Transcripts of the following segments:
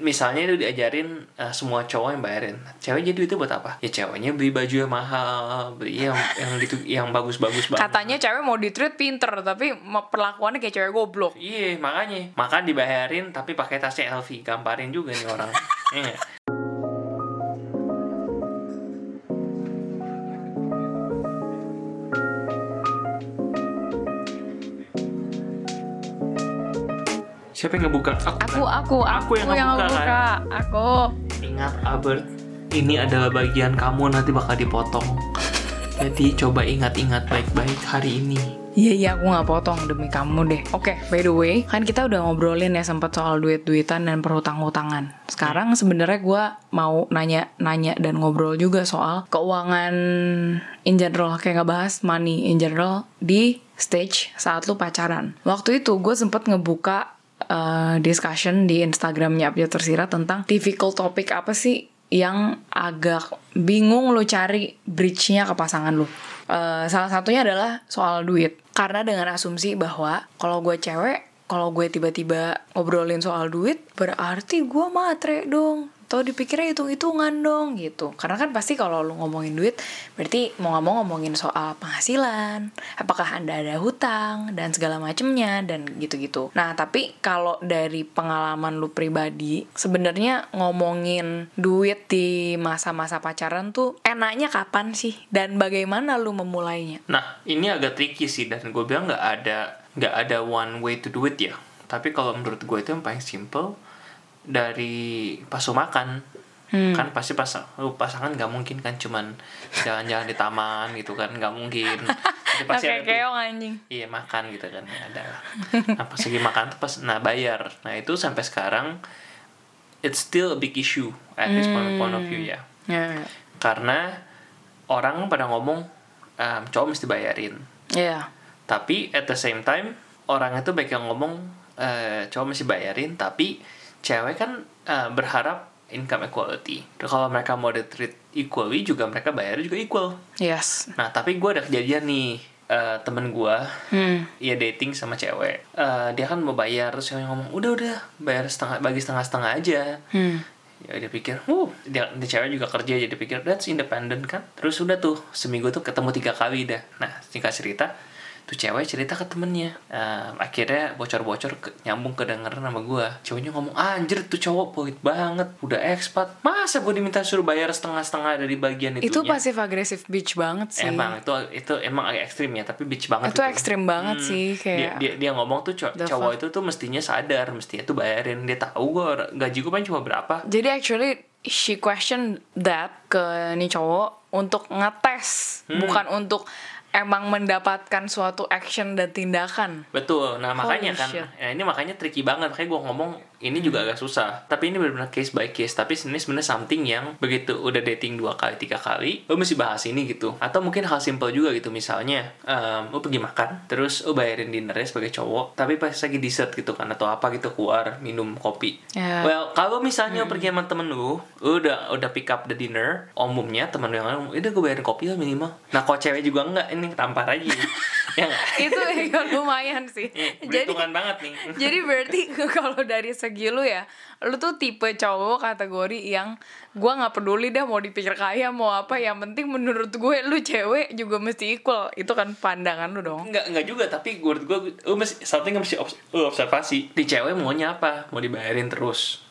misalnya itu diajarin eh, semua cowok yang bayarin. Cewek jadi itu buat apa? Ya ceweknya beli baju yang mahal beli yang yang gitu yang bagus-bagus banget. Katanya cewek mau ditreat pinter, tapi perlakuannya kayak cewek goblok. iya makanya. Makan dibayarin tapi pakai tasnya LV gamparin juga nih orang. Iya Siapa yang ngebuka? Aku. Aku, kan? aku, Aku yang yang ngebuka, ngebuka. Aku. Ingat Albert, ini adalah bagian kamu nanti bakal dipotong. Jadi coba ingat-ingat baik-baik hari ini. Iya iya aku nggak potong demi kamu deh. Oke, by the way, kan kita udah ngobrolin ya sempat soal duit-duitan dan perhutang-hutangan. Sekarang sebenarnya gue mau nanya-nanya dan ngobrol juga soal keuangan in general, kayak ngebahas money in general di stage saat lu pacaran. Waktu itu gue sempet ngebuka uh, discussion di Instagramnya Abjad Tersirat tentang difficult topic apa sih yang agak bingung lo cari bridge-nya ke pasangan lo. Eh, salah satunya adalah soal duit. Karena dengan asumsi bahwa kalau gue cewek, kalau gue tiba-tiba ngobrolin soal duit, berarti gue matre dong. Atau dipikirnya hitung-hitungan dong gitu. Karena kan pasti kalau lo ngomongin duit, berarti mau nggak mau ngomongin soal penghasilan, apakah anda ada hutang dan segala macemnya dan gitu-gitu. Nah tapi kalau dari pengalaman lu pribadi, sebenarnya ngomongin duit di masa-masa pacaran tuh enaknya kapan sih dan bagaimana lu memulainya? Nah, ini agak tricky sih dan gue bilang nggak ada nggak ada one way to do it ya. Tapi kalau menurut gue itu yang paling simple dari pas lu makan. Kan pasti pas lu pasangan nggak mungkin kan cuman jalan-jalan di taman gitu kan nggak mungkin. Jadi pasti Oke, ada keong anjing. Iya makan gitu kan ya ada. lah. Nah pas lagi makan tuh pas nah bayar. Nah itu sampai sekarang it's still a big issue at this point, point of view ya. Ya, Karena orang pada ngomong um, cowok mesti bayarin. ya. Tapi at the same time orang itu baik yang ngomong eh, cowok mesti bayarin tapi cewek kan eh, berharap income equality. Kalau mereka mau di treat equally juga mereka bayar juga equal. Yes. Nah tapi gue ada kejadian nih eh, temen gue Hmm. ya dating sama cewek Eh, dia kan mau bayar terus cewek ngomong udah udah bayar setengah bagi setengah setengah aja Hmm. ya dia pikir uh dia, dia cewek juga kerja jadi pikir that's independent kan terus udah tuh seminggu tuh ketemu tiga kali dah nah singkat cerita tuh cewek cerita ke temennya Eh, akhirnya bocor-bocor ke, nyambung kedengeran sama gua ceweknya ngomong anjir tuh cowok pelit banget udah ekspat masa gue diminta suruh bayar setengah-setengah dari bagian itunya Itu pasif agresif bitch banget sih. Emang itu itu emang agak ekstrim ya, tapi bitch banget Itu gitu. ekstrim banget sih, Dia, kayak- dia dia ngomong tuh cow- cowok fuck? itu tuh mestinya sadar, mestinya tuh bayarin. Dia tahu gue gaji gue paling cuma berapa. Jadi actually she question that ke nih cowok untuk ngetes, Hmm. bukan untuk emang mendapatkan suatu action dan tindakan. Betul. Nah, makanya Holy kan shit. ya ini makanya tricky banget. Kayak gue ngomong ini juga agak susah. Tapi ini benar-benar case by case. Tapi ini sebenarnya something yang begitu udah dating dua kali, tiga kali, lo mesti bahas ini gitu. Atau mungkin hal simple juga gitu. Misalnya, em, lo pergi makan, terus lo bayarin dinnernya sebagai cowok, tapi pas lagi dessert gitu kan atau apa gitu keluar minum kopi. Ya. Well, kalau misalnya pergi sama temen lu, lu udah udah pick up the dinner, umumnya temen lu yang lain, udah gue bayarin kopi lah minimal. Nah, kalau cewek juga enggak, ini tampar aja. ya nggak? itu ya lumayan sih. Iya, jadi banget nih. jadi berarti kalau dari segi lu ya, lu tuh tipe cowok kategori yang gua nggak peduli dah mau dipikir kaya mau apa, yang penting menurut gue lu cewek juga mesti equal. Itu kan pandangan lu dong. Enggak, enggak juga, tapi menurut gue, lu mesti, something mesti obs- lu observasi. Di cewek maunya apa? Mau dibayarin terus.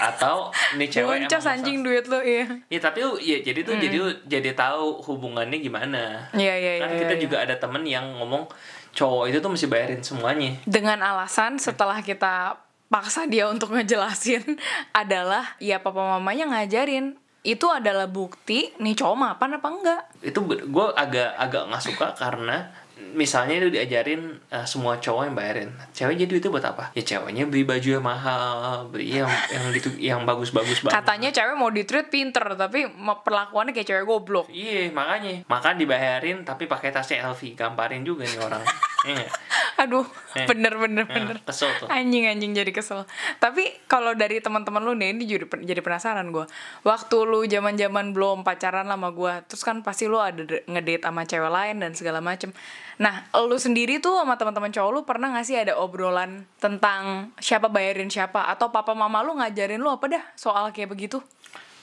Atau nih cewek emang anjing duit lu ya. Ya tapi lu ya jadi tuh jadi lu jadi tahu hubungannya gimana. Iya iya iya. Kan kita iya. juga ada temen yang ngomong cowok itu tuh mesti bayarin semuanya. dengan alasan setelah kita paksa dia untuk ngejelasin adalah ya papa mamanya ngajarin itu adalah bukti nih cowok mapan apa enggak itu gue agak agak nggak suka karena misalnya itu diajarin eh, semua cowok yang bayarin. Cewek jadi itu buat apa? Ya ceweknya beli baju yang mahal beli yang yang gitu yang bagus-bagus banget. Katanya cewek mau ditreat pinter tapi perlakuannya kayak cewek goblok. Iya makanya. Makan dibayarin tapi pakai tasnya LV gamparin juga nih orang Iya nggak? Aduh, Eh. bener bener Nah, bener. kesel tuh. Anjing anjing jadi kesel. Tapi kalau dari teman-teman lu nih, ini jadi jadi penasaran gue. Waktu lu zaman-zaman belum pacaran sama gue, terus kan pasti lu ada ngedate sama cewek lain dan segala macem. Nah, lu sendiri tuh sama teman-teman cowok lu pernah gak sih ada obrolan tentang siapa bayarin siapa atau papa mama lu ngajarin lu apa dah soal kayak begitu?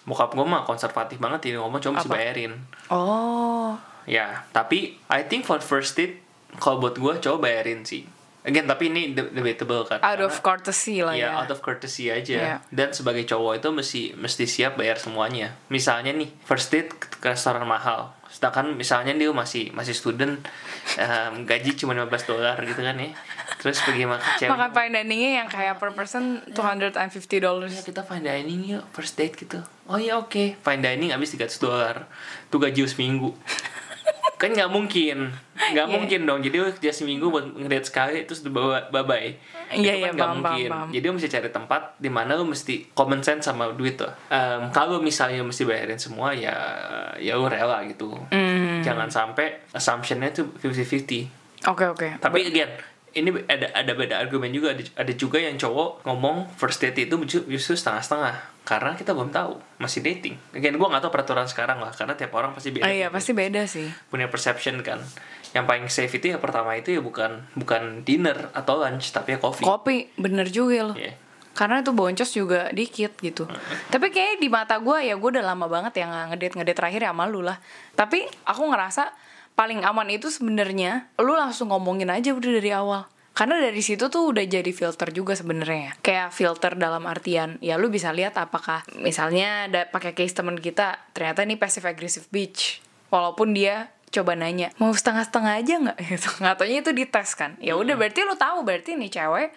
Bokap gue mah konservatif banget ini ngomong cuma mesti bayarin. Oh, Ya, tapi I think for first date kalau buat gue cowok bayarin sih. Again, tapi ini de- debatable kan. out of courtesy lah ya ya. out of courtesy aja Iya. dan sebagai cowok itu mesti mesti siap bayar semuanya misalnya nih first date ke restoran mahal sedangkan misalnya dia masih masih student em, gaji cuma 15 dolar gitu kan ya terus pergi makan cewek Makan fine diningnya yang kayak per person 250 dollars. "Ya, kita fine dining yuk first date gitu oh iya oke fine dining habis 300 dolar tuh gaji seminggu kan nggak mungkin nggak Iya. mungkin dong jadi kerja seminggu buat ngedate sekali terus bawa bye bye Iya, itu iya, kan nggak paham, mungkin paham, paham. jadi lu mesti cari tempat di mana lu mesti common sense sama duit tuh Em, kalau misalnya mesti bayarin semua ya ya lu rela gitu Hmm. jangan sampai assumptionnya tuh 50-50 Oke oke. tapi again ini ada ada beda argumen juga ada, ada juga yang cowok ngomong first date itu ju- justru setengah-setengah karena kita belum tahu masih dating again gue nggak tahu peraturan sekarang lah karena tiap orang pasti beda Oh iya pasti beda sih. punya perception kan yang paling safe itu ya pertama itu ya bukan bukan dinner atau lunch tapi ya coffee Kopi bener juga loh. Iya. Karena itu boncos juga dikit gitu. Tapi kayaknya di mata gue ya gue udah lama banget yang ngedate ngedate terakhir ya sama lu lah. Tapi aku ngerasa paling aman itu sebenarnya lu langsung ngomongin aja udah dari awal. Karena dari situ tuh udah jadi filter juga sebenarnya. Kayak filter dalam artian ya lu bisa lihat apakah misalnya ada pakai case temen kita ternyata ini passive aggressive bitch. Walaupun dia coba nanya mau setengah-setengah aja nggak gitu nggak taunya itu dites kan ya udah berarti lu tahu berarti nih cewek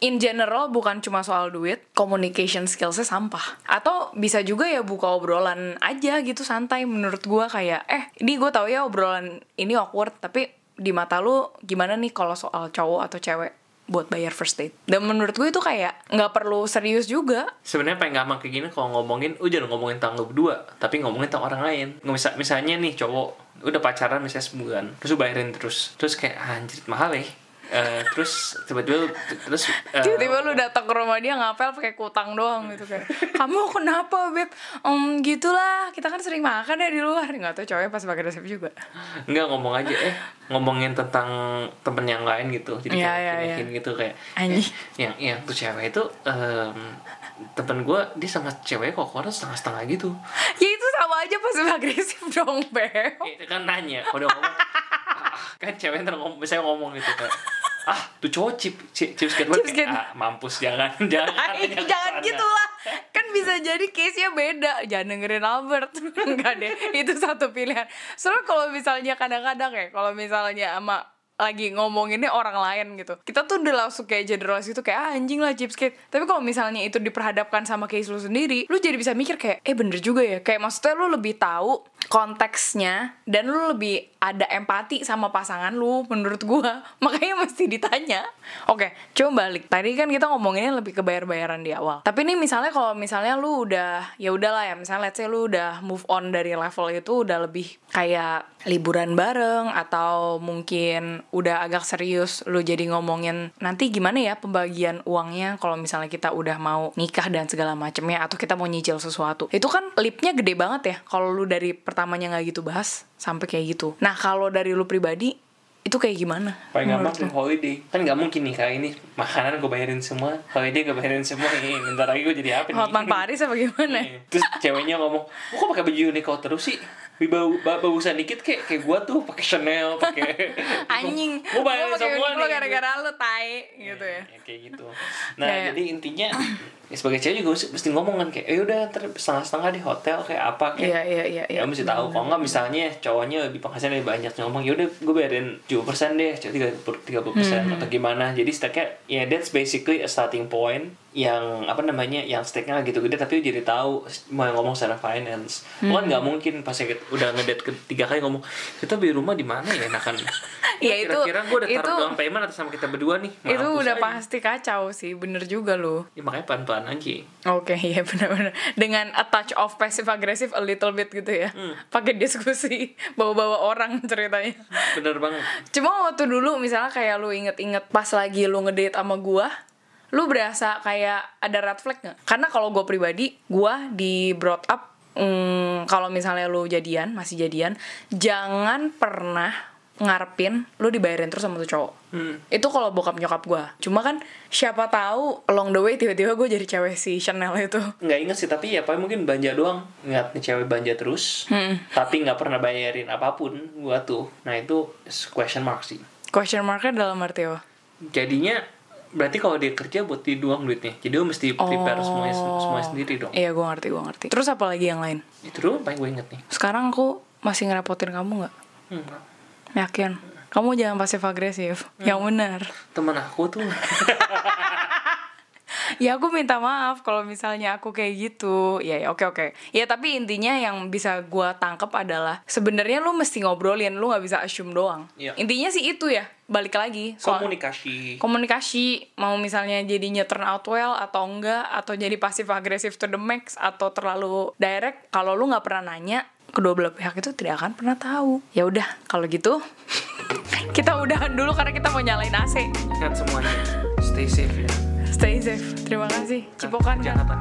in general bukan cuma soal duit, communication skillsnya sampah. Atau bisa juga ya buka obrolan aja gitu santai menurut gua kayak eh ini gue tahu ya obrolan ini awkward tapi di mata lu gimana nih kalau soal cowok atau cewek buat bayar first date. Dan menurut gue itu kayak nggak perlu serius juga. sebenarnya paling gampang kayak gini kalau ngomongin jangan ngomongin tentang lu berdua tapi ngomongin tentang orang lain Misal, misalnya nih cowok udah pacaran misalnya sebulan terus bayarin terus terus kayak "Ah, anjir mahal ya Eh, terus tiba-tiba terus eh, Tiba-tiba lu datang ke rumah dia ngapel pakai kutang doang gitu kayak kamu kenapa beb? Om gitulah kita kan sering makan ya di luar nggak tahu cowoknya pas pakai resep juga. Enggak ngomong aja eh ngomongin tentang temen yang lain gitu jadi Iya, kayak iya, yakin gitu kayak Anjing. eh, yang yang tuh cewek itu em, temen gue dia sama cewek kok keluar setengah-setengah gitu Ya itu sama aja pas agresif dong beb. Eh, kan nanya udah ngomong kan cewek ntar ngomong misalnya ngomong gitu kan ah tuh cowok chip chip, chip skateboard Chip skate- ah mampus jangan jangan. Ay, jangan. gitu lah. Kan bisa jadi case-nya beda. Jangan dengerin Albert. Enggak deh Itu satu pilihan. Soalnya kalau misalnya kadang-kadang ya Kalau misalnya sama lagi ngomonginnya orang lain gitu. Kita tuh udah langsung kayak generasi itu kayak ah, anjing lah chipskate tapi kalau misalnya itu diperhadapkan sama case lu sendiri lu jadi bisa mikir kayak eh bener juga ya. Kayak maksudnya lu lebih tahu konteksnya dan lu lebih ada empati sama pasangan lu menurut gua. Makanya mesti ditanya. Oke coba balik. Tadi kan kita ngomonginnya lebih ke bayar-bayaran di awal. Tapi ini misalnya kalau misalnya lu udah ya udahlah ya misalnya let's say lu udah move on dari level itu udah lebih kayak liburan bareng atau mungkin udah agak serius lu jadi ngomongin nanti gimana ya pembagian uangnya kalau misalnya kita udah mau nikah dan segala macemnya atau kita mau nyicil sesuatu. Itu kan lipnya gede banget ya kalau lu dari pertamanya nggak gitu bahas sampai kayak gitu. Nah kalau dari lu pribadi itu kayak gimana? Paling gampang tuh holiday. Kan nggak mungkin nih kali ini makanan gue bayarin semua holiday gue bayarin semua. Nih bentar lagi gue jadi apa nih? Hotman Paris apa gimana? Iya. Terus ceweknya ngomong, "Lu kok pakai baju Uniqlo terus sih? Bau ba- bagusan dikit kayak kayak gua tuh pakai Chanel, pakai anjing Gua pakai semua nih." gara-gara lu tai gitu ya Ya, kayak gitu. Nah, Kayak- jadi intinya ya sebagai cewek juga mesti, mesti ngomong kan kayak, "Eh udah ntar setengah-setengah di hotel kayak apa kayak." iya iya iya iya Ya mesti tahu kalau nggak misalnya cowoknya lebih penghasilan lebih banyak ngomong ya udah gue bayarin 70% deh, cewek 30 persen Hmm. atau gimana. Jadi stake-nya ya that's basically a starting point yang apa namanya yang stake-nya gitu gede tapi jadi tahu mau ngomong secara finance. Lu kan Hmm. nggak mungkin pas ya udah ngedate ketiga kali ngomong kita beli rumah di mana ya enakan. Ya, itu- kira-kira gue udah taruh itu- down payment atas sama kita berdua nih. itu udah aja. pasti kacau sih bener juga lu Ya, makanya pelan-pelan aja Oke, iya benar-benar. Dengan a touch of passive aggressive a little bit gitu ya. Pakai diskusi, bawa-bawa orang ceritanya. bener banget Cuma waktu dulu misalnya kayak lu inget-inget pas lagi lu ngedate sama gua, lu berasa kayak ada red flag nggak? Karena kalau gua pribadi, gua di brought up mm, kalau misalnya lu jadian, masih jadian, jangan pernah ngarepin lu dibayarin terus sama tuh cowok. Hmm. Itu kalau bokap nyokap gua. Cuma kan siapa tahu along the way tiba-tiba gue jadi cewek si Chanel itu. nggak inget sih tapi ya paling mungkin belanja doang nih cewek belanja terus Hmm. tapi nggak pernah bayarin apa pun gua tuh nah itu question mark sih Question marknya dalam arti apa? jadinya berarti kalau dia kerja buat dia doang duitnya jadi lu mesti prepare semuanya semuanya sendiri dong Iya, gue ngerti, gue ngerti. Terus apa lagi yang lain? itu doang paling gue inget nih Sekarang aku masih ngerepotin kamu nggak? hmm. Yakin. Kamu jangan pasif agresif. Yang benar. temen aku tuh Ya aku minta maaf kalau misalnya aku kayak gitu. Ya ya oke oke. Ya tapi intinya yang bisa gua tangkep adalah sebenarnya lu mesti ngobrolin, lu nggak bisa assume doang. Iya. Intinya sih itu ya. Balik lagi soal komunikasi komunikasi mau misalnya jadinya turn out well atau enggak atau jadi pasif agresif to the max atau terlalu direct kalau lu nggak pernah nanya kedua belah pihak itu tidak akan pernah tahu ya udah kalau gitu kita udahan dulu karena kita mau nyalain AC ingat semuanya stay safe ya stay safe. Terima kasih. Cipokan kan apa